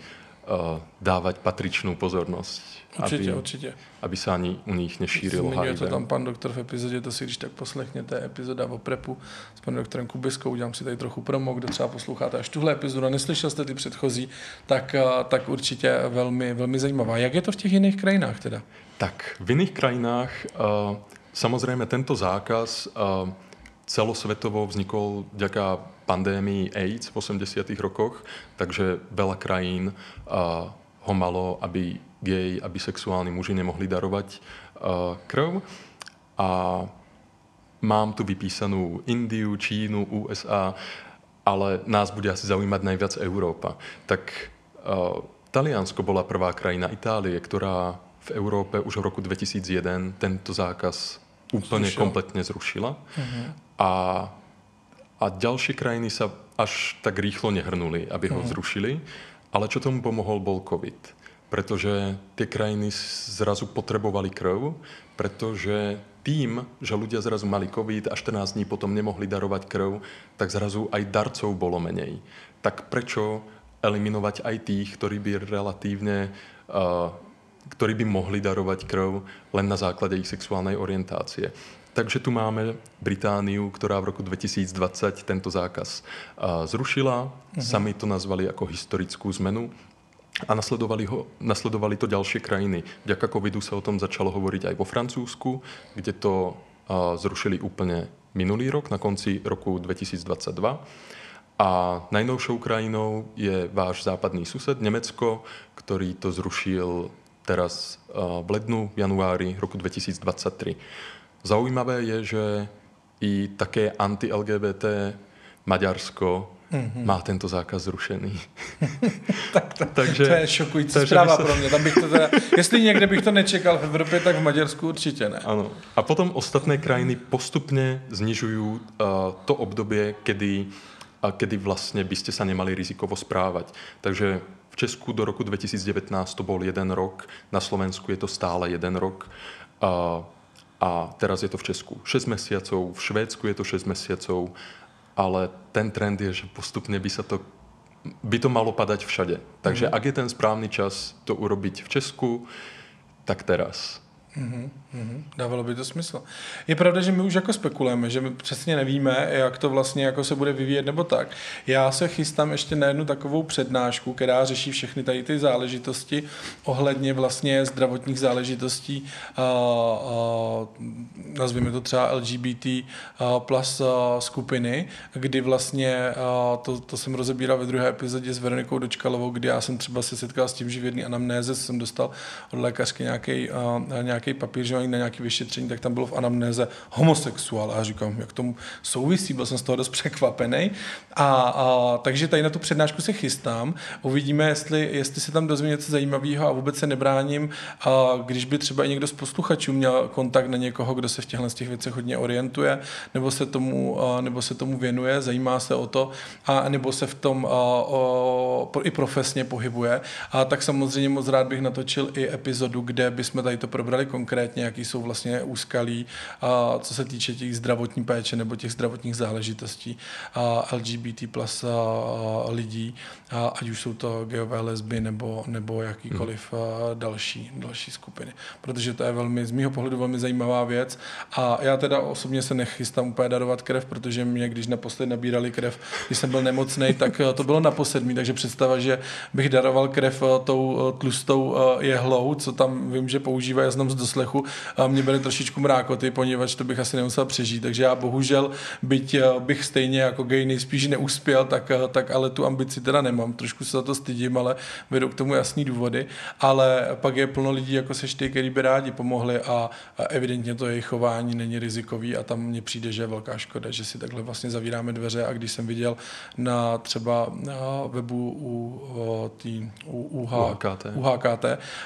dávať patričnú pozornosť. Určitě, aby, určitě. Aby se ani u nich nešířilo HIV. to tam pan doktor v epizodě, to si když tak poslechněte, epizoda o prepu s panem doktorem Kubiskou, udělám si tady trochu promo, kdo třeba posloucháte až tuhle epizodu a neslyšel jste ty předchozí, tak, eh, tak určitě velmi, velmi zajímavá. Jak je to v těch jiných krajinách teda? Tak v jiných krajinách uh, samozřejmě tento zákaz uh, celosvetovo vznikol vďaka pandémii AIDS v 80. rokoch, takže veľa krajín ho malo, aby gay a bisexuální muži nemohli darovat krv. A mám tu vypísanou Indiu, Čínu, USA, ale nás bude asi zaujímať najviac Európa. Tak Taliansko bola prvá krajina Itálie, ktorá v Európe už v roku 2001 tento zákaz úplne Zrušil. kompletne zrušila. Uh-huh. A, a ďalšie krajiny sa až tak rýchlo nehrnuli, aby ho uh-huh. zrušili. Ale čo tomu pomohol, bol COVID. Pretože tie krajiny zrazu potrebovali krv, pretože tým, že ľudia zrazu mali COVID a 14 dní potom nemohli darovať krv, tak zrazu aj darcov bolo menej. Tak prečo eliminovať aj tých, ktorí by relatívne uh, ktorí by mohli darovať krv len na základe ich sexuálnej orientácie. Takže tu máme Britániu, ktorá v roku 2020 tento zákaz zrušila. Uh-huh. Sami to nazvali ako historickú zmenu a nasledovali, ho, nasledovali to ďalšie krajiny. Vďaka covidu sa o tom začalo hovoriť aj vo Francúzsku, kde to zrušili úplne minulý rok, na konci roku 2022. A najnovšou krajinou je váš západný sused Nemecko, ktorý to zrušil teraz uh, v lednu, januári roku 2023. Zaujímavé je, že i také anti-LGBT Maďarsko mm-hmm. má tento zákaz zrušený. tak to, takže, to je šokující takže zpráva se... pro mě. Tam bych to teda, jestli někde bych to nečekal v Evropě, tak v Maďarsku určitě ne. Ano. A potom ostatné krajiny postupně znižují uh, to období, kdy, uh, kdy vlastně byste se nemali rizikovo správat. Takže v Česku do roku 2019 to byl jeden rok, na Slovensku je to stále jeden rok. Uh, a teraz je to v Česku 6 mesiacov, v Švédsku je to 6 mesiacov ale ten trend je, že postupně by se to by to malo padať všade. Takže mm-hmm. ak je ten správný čas to urobiť v Česku, tak teraz. Mm-hmm. Dávalo by to smysl. Je pravda, že my už jako spekulujeme, že my přesně nevíme, jak to vlastně jako se bude vyvíjet nebo tak. Já se chystám ještě na jednu takovou přednášku, která řeší všechny tady ty záležitosti ohledně vlastně zdravotních záležitostí, a, a, nazvíme to třeba LGBT a, plus a, skupiny, kdy vlastně, a, to, to jsem rozebíral ve druhé epizodě s Veronikou Dočkalovou, kdy já jsem třeba se setkal s tím, že v jedné anamnéze jsem dostal od lékařky nějaký, nějaký nějaký papír, že mají na nějaké vyšetření, tak tam bylo v anamnéze homosexuál. A já říkám, jak tomu souvisí, byl jsem z toho dost překvapený. A, a, takže tady na tu přednášku se chystám. Uvidíme, jestli, jestli se tam dozvím něco zajímavého a vůbec se nebráním. A když by třeba i někdo z posluchačů měl kontakt na někoho, kdo se v těchto těch věcech hodně orientuje, nebo se tomu, nebo se tomu věnuje, zajímá se o to, a nebo se v tom a, o, i profesně pohybuje, a tak samozřejmě moc rád bych natočil i epizodu, kde bychom tady to probrali konkrétně, jaký jsou vlastně úskalí, a co se týče těch zdravotní péče nebo těch zdravotních záležitostí a LGBT plus a, lidí, a ať už jsou to geové lesby nebo, nebo jakýkoliv hmm. další, další skupiny. Protože to je velmi, z mého pohledu velmi zajímavá věc a já teda osobně se nechystám úplně darovat krev, protože mě, když naposled nabírali krev, když jsem byl nemocný, tak to bylo naposled takže představa, že bych daroval krev tou tlustou jehlou, co tam vím, že používají, já znám z doslechu a mě byly trošičku mrákoty, poněvadž to bych asi nemusel přežít. Takže já bohužel, byť eh, bych stejně jako gay nejspíš neuspěl, tak, eh, tak ale tu ambici teda nemám. Trošku se za to stydím, ale vedou k tomu jasný důvody. Ale pak je plno lidí, jako seš ty, který by rádi pomohli a, a evidentně to jejich chování není rizikový a tam mně přijde, že je velká škoda, že si takhle vlastně zavíráme dveře a když jsem viděl na třeba na webu u, tý, u UH, UHKT, UHKT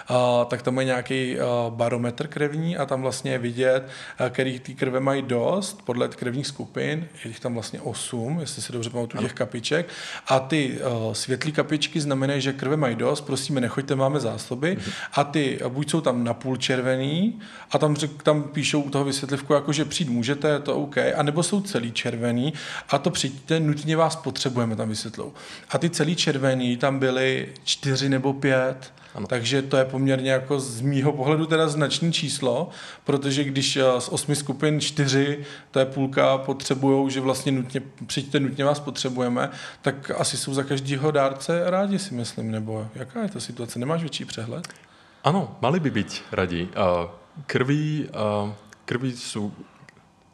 a, tak tam je nějaký barometr barometr krevní a tam vlastně je vidět, eh, který ty krve mají dost podle krevních skupin, je jich tam vlastně 8, jestli se dobře pamatuju těch kapiček. A ty uh, světlé kapičky znamenají, že krve mají dost, prosíme, nechoďte, máme zásoby. Mm-hmm. A ty uh, buď jsou tam napůl červený a tam, řek, tam píšou u toho vysvětlivku, jako že přijít můžete, je to OK, a nebo jsou celý červený a to přijďte, nutně vás potřebujeme, tam vysvětlou. A ty celý červený tam byly čtyři nebo pět ano. Takže to je poměrně jako z mýho pohledu teda značný číslo, protože když eh, z osmi skupin čtyři, to je půlka, potřebují, že vlastně nutně, přijďte, nutně vás potřebujeme, tak asi jsou za každého dárce rádi si myslím, nebo jaká je to situace? Nemáš větší přehled? Ano, mali by být radí. Krví, krví jsou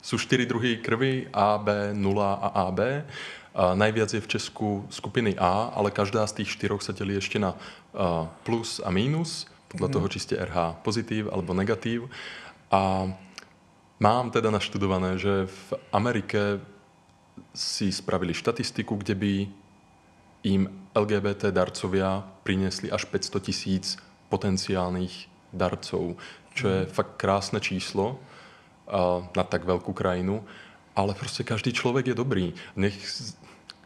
Sú štyri druhy krvi A, B, 0 a AB. Najviac je v Česku skupiny A, ale každá z tých štyroch sa delí ešte na plus a mínus, podľa toho, či ste RH pozitív alebo negatív. A mám teda naštudované, že v Amerike si spravili štatistiku, kde by im LGBT darcovia priniesli až 500 tisíc potenciálnych darcov, čo je fakt krásne číslo na tak veľkú krajinu, ale proste každý človek je dobrý. Nech,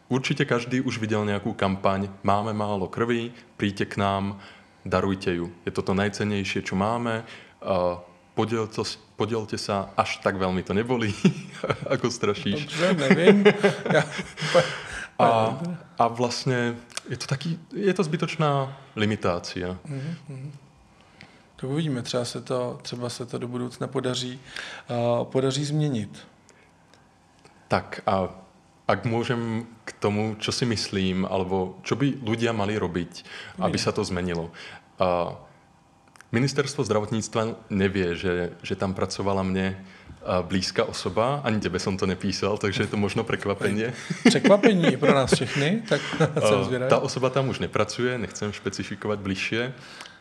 určite každý už videl nejakú kampaň Máme málo krvi, príďte k nám, darujte ju. Je to to najcennejšie, čo máme. Podielte, podielte sa, až tak veľmi to nebolí, ako strašíš. Dobře, nevím. A, a vlastně je to taky, je to zbytočná limitácia. Mm-hmm. To uvidíme, třeba se to, třeba se to do budoucna podaří, uh, podaří změnit. Tak a ak môžem k tomu, čo si myslím, alebo čo by ľudia mali robiť, aby sa to zmenilo. Uh, ministerstvo zdravotníctva nevie, že, že tam pracovala mne blízká osoba, ani tebe som to nepísal, takže je to možno prekvapenie. Překvapení pro nás všechny, tak jsem Ta osoba tam už nepracuje, nechcem špecifikovať bližšie,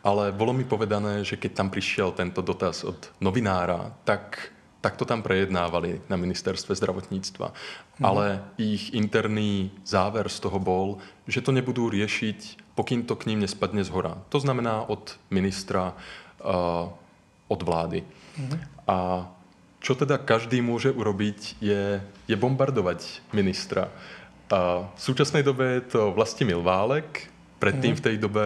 ale bolo mi povedané, že keď tam prišiel tento dotaz od novinára, tak tak to tam prejednávali na ministerstve zdravotníctva. Mm. Ale ich interný záver z toho bol, že to nebudú riešiť, pokým to k ním nespadne z hora. To znamená od ministra, uh, od vlády. Mm. A čo teda každý môže urobiť, je, je bombardovať ministra. A v súčasnej dobe je to Vlastimil Válek, predtým mm. v tej dobe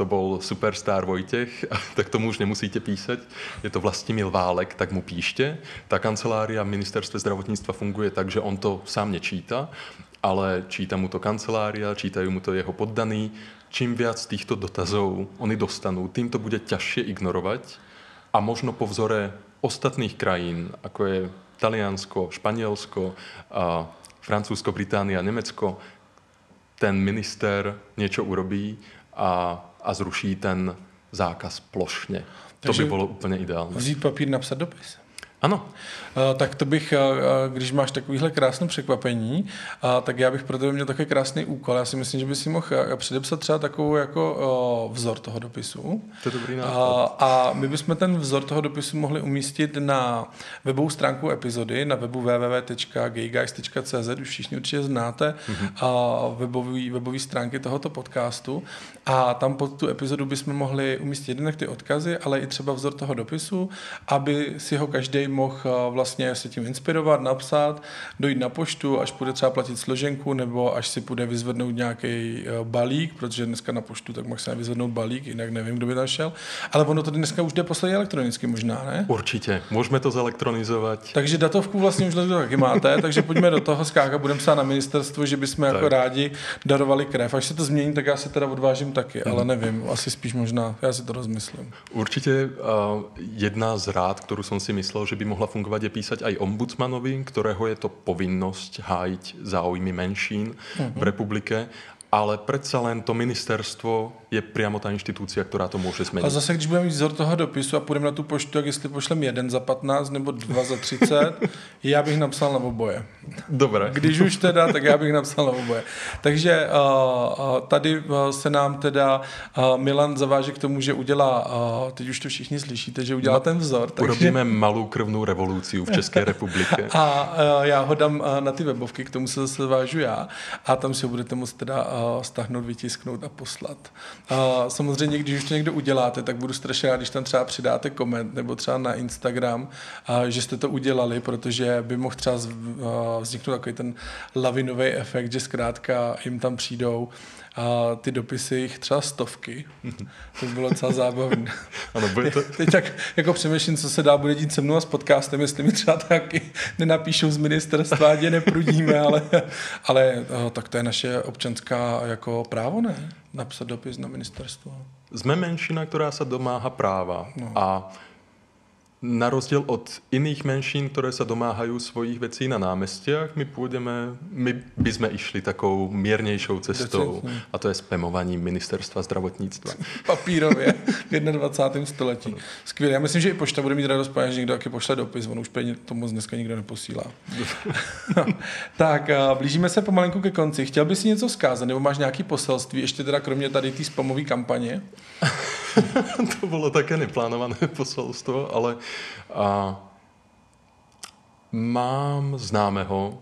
to bol superstar Vojtech, tak tomu už nemusíte písať. Je to Vlastimil Válek, tak mu píšte. Ta kancelária v ministerstve zdravotníctva funguje tak, že on to sám nečíta, ale číta mu to kancelária, čítajú mu to jeho poddaní. Čím viac týchto dotazov oni dostanú, tým to bude ťažšie ignorovať a možno po vzore ostatných krajín, ako je Taliansko, Španielsko, a Francúzsko, Británia, Nemecko, ten minister niečo urobí a, a zruší ten zákaz plošně. Takže to by bylo úplně ideální. Vzít papír, napsat dopis. Ano. Tak to bych, když máš takovýhle krásné překvapení, tak já bych pro tebe měl takový krásný úkol. Já si myslím, že by si mohl předepsat třeba takovou jako vzor toho dopisu. To je dobrý nápad. A my bychom ten vzor toho dopisu mohli umístit na webovou stránku epizody, na webu www.gayguys.cz, už všichni určitě znáte mm-hmm. webový, webový stránky tohoto podcastu. A tam pod tu epizodu bychom mohli umístit jednak ty odkazy, ale i třeba vzor toho dopisu, aby si ho každý mohl eh, vlastně se tím inspirovat, napsat, dojít na poštu, až bude třeba platit složenku, nebo až si bude vyzvednout nějaký eh, balík, protože dneska na poštu tak se vyzvednout balík, jinak nevím, kdo by tam šel. Ale ono to dneska už jde posledně elektronicky možná, ne? Určitě, můžeme to zelektronizovat. Takže datovku vlastně už taky máte, takže pojďme do toho skáka, budeme psát na ministerstvu, že bychom jako rádi darovali krev. Až se to změní, tak já se teda odvážím taky, hmm. ale nevím, asi spíš možná, já si to rozmyslím. Určitě uh, jedna z rád, kterou jsem si myslel, že by mohla fungovat, je písať aj ombudsmanovi, ktorého je to povinnosť hájiť záujmy menšín uh-huh. v republike ale predsa len to ministerstvo je priamo ta inštitúcia, která to může změnit. A zase, když budeme mít vzor toho dopisu a půjdeme na tu poštu, tak jestli pošlem jeden za 15 nebo dva za 30, já bych napsal na oboje. Dobré. Když už teda, tak já bych napsal na oboje. Takže uh, uh, tady uh, se nám teda Milan zaváže k tomu, že udělá, teď už to všichni slyšíte, že udělá ten vzor. Takže... Urobíme malou krvnou revoluci v České republice. a já ho dám na ty webovky, k tomu se zase vážu já a tam si ho budete moct teda stáhnout, vytisknout a poslat. A samozřejmě, když už to někdo uděláte, tak budu strašně rád, když tam třeba přidáte koment nebo třeba na Instagram, a že jste to udělali, protože by mohl třeba vzniknout takový ten lavinový efekt, že zkrátka jim tam přijdou a ty dopisy jich třeba stovky. To bylo docela zábavné. ano, bude to... Teď tak jako přemýšlím, co se dá bude dít se mnou a s podcastem, jestli mi třeba taky nenapíšou z ministerstva, ať je neprudíme, ale, ale tak to je naše občanská jako právo, ne? Napsat dopis na ministerstvo. Jsme menšina, která se domáhá práva no. a na rozdíl od jiných menšin, které se domáhají svojich věcí na náměstích, my půjdeme, my bychom išli takovou mírnějšou cestou a to je spamování ministerstva zdravotnictva. Papírově v 21. století. Skvělé. Já myslím, že i pošta bude mít radost, že někdo taky pošle dopis, on už peně to moc dneska nikdo neposílá. no. Tak, blížíme se pomalinku ke konci. Chtěl bys si něco zkázat, nebo máš nějaký poselství, ještě teda kromě tady té spamové kampaně? to bylo také neplánované poselstvo, ale a, mám známého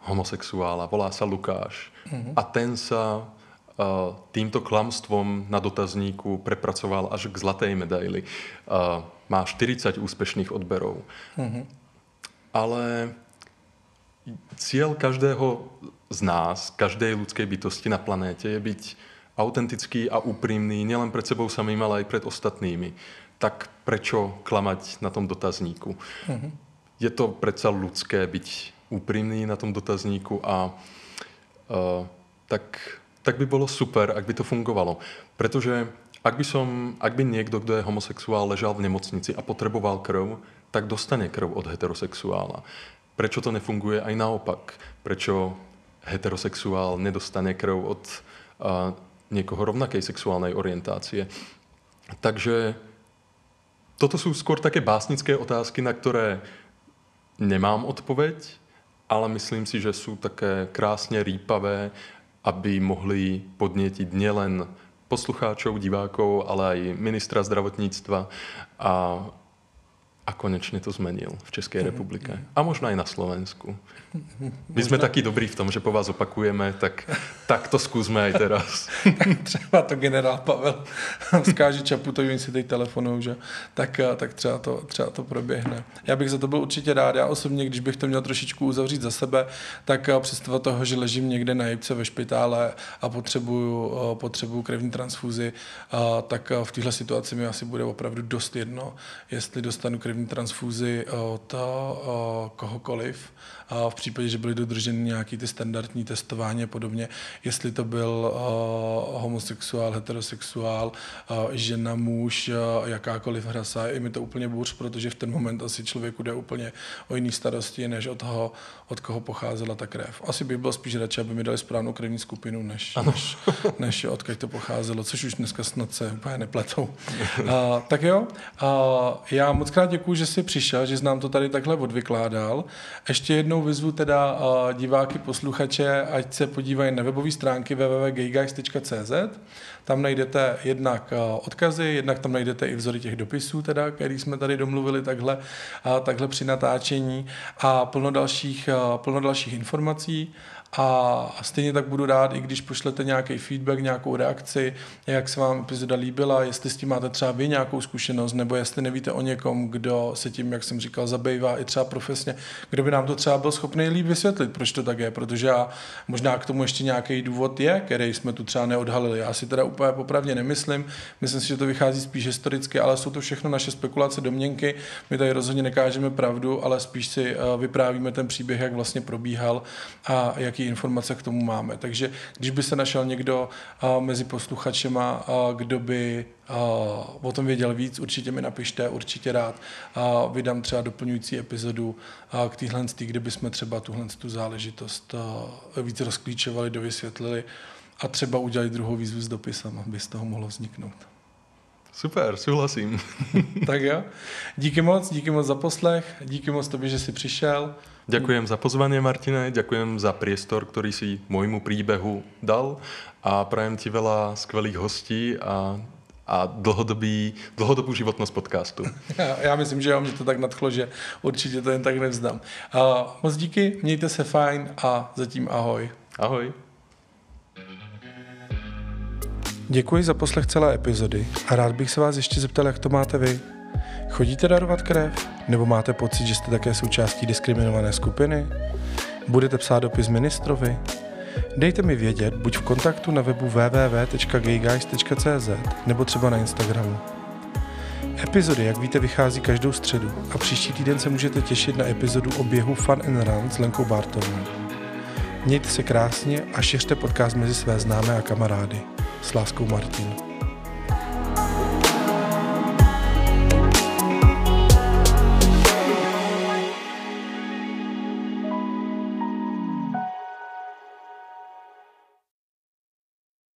homosexuála, volá se Lukáš. Mm-hmm. A ten se týmto klamstvom na dotazníku prepracoval až k zlaté medaili. Má 40 úspešných odberov. Mm-hmm. Ale cíl každého z nás, každé lidské bytosti na planétě je být autentický a úprimný nielen před sebou samým, ale i před ostatnými. Tak prečo klamať na tom dotazníku? Mm-hmm. Je to přece lidské být úprimný na tom dotazníku a uh, tak, tak by bylo super, ak by to fungovalo. Protože ak by, som, ak by někdo, kdo je homosexuál, ležal v nemocnici a potřeboval krv, tak dostane krv od heterosexuála. Prečo to nefunguje aj naopak? Prečo heterosexuál nedostane krv od uh, někoho rovnaké sexuální orientácie. Takže toto jsou skôr také básnické otázky, na které nemám odpověď, ale myslím si, že jsou také krásně rýpavé, aby mohli podnětit nielen poslucháčov, divákov, ale i ministra zdravotníctva a a konečně to zmenil v České mhm. republice. A možná i na Slovensku. My jsme taky dobrý v tom, že po vás opakujeme, tak, tak to zkusme i teraz. třeba to generál Pavel vzkáže Čaputovi, si teď telefonují, že? Tak, tak třeba, to, třeba to proběhne. Já bych za to byl určitě rád. Já osobně, když bych to měl trošičku uzavřít za sebe, tak představa toho, že ležím někde na jibce ve špitále a potřebuju, potřebuju krevní transfuzi, tak v téhle situaci mi asi bude opravdu dost jedno, jestli dostanu krevní krevní transfuzi od kohokoliv, v případě, že byly dodrženy nějaký ty standardní testování a podobně, jestli to byl homosexuál, heterosexuál, žena, muž, jakákoliv hrasa, je mi to úplně bůř, protože v ten moment asi člověku jde úplně o jiný starosti, než od toho, od koho pocházela ta krev. Asi bych byl spíš radši, aby mi dali správnou krevní skupinu, než, než, než odkud to pocházelo, což už dneska snad se úplně nepletou. A, tak jo, a, já moc krát děkuji, že jsi přišel, že jsi nám to tady takhle odvykládal. Ještě jednou vyzvu teda diváky, posluchače, ať se podívají na webové stránky www.gayguys.cz. Tam najdete jednak odkazy, jednak tam najdete i vzory těch dopisů, teda, který jsme tady domluvili takhle, takhle při natáčení a plno dalších, plno dalších informací. A stejně tak budu rád, i když pošlete nějaký feedback, nějakou reakci, jak se vám epizoda líbila, jestli s tím máte třeba vy nějakou zkušenost, nebo jestli nevíte o někom, kdo se tím, jak jsem říkal, zabývá i třeba profesně, kdo by nám to třeba byl schopný líp vysvětlit, proč to tak je, protože já možná k tomu ještě nějaký důvod je, který jsme tu třeba neodhalili. Já si teda úplně popravdě nemyslím, myslím si, že to vychází spíš historicky, ale jsou to všechno naše spekulace, domněnky. My tady rozhodně nekážeme pravdu, ale spíš si eh, vyprávíme ten příběh, jak vlastně probíhal a informace k tomu máme. Takže když by se našel někdo mezi posluchačema, kdo by o tom věděl víc, určitě mi napište, určitě rád. Vydám třeba doplňující epizodu k téhle, kde bychom třeba tuhle tu záležitost víc rozklíčovali, dovysvětlili a třeba udělali druhou výzvu s dopisem, aby z toho mohlo vzniknout. Super, souhlasím. tak jo. Díky moc, díky moc za poslech, díky moc tobě, že jsi přišel. Ďakujem za pozvanie, Martine, ďakujem za priestor, ktorý si môjmu príbehu dal a prajem ti veľa skvelých hostí a a dlhodobý, dlhodobou životnost podcastu. Já, já myslím, že jo, mě to tak nadchlo, že určitě to jen tak nevzdám. Uh, moc díky, mějte se fajn a zatím ahoj. Ahoj. Děkuji za poslech celé epizody a rád bych se vás ještě zeptal, jak to máte vy. Chodíte darovat krev? Nebo máte pocit, že jste také součástí diskriminované skupiny? Budete psát dopis ministrovi? Dejte mi vědět buď v kontaktu na webu www.gayguys.cz nebo třeba na Instagramu. Epizody, jak víte, vychází každou středu a příští týden se můžete těšit na epizodu o běhu Fun and Run s Lenkou Bartovou. Mějte se krásně a šiřte podcast mezi své známé a kamarády. S láskou Martin.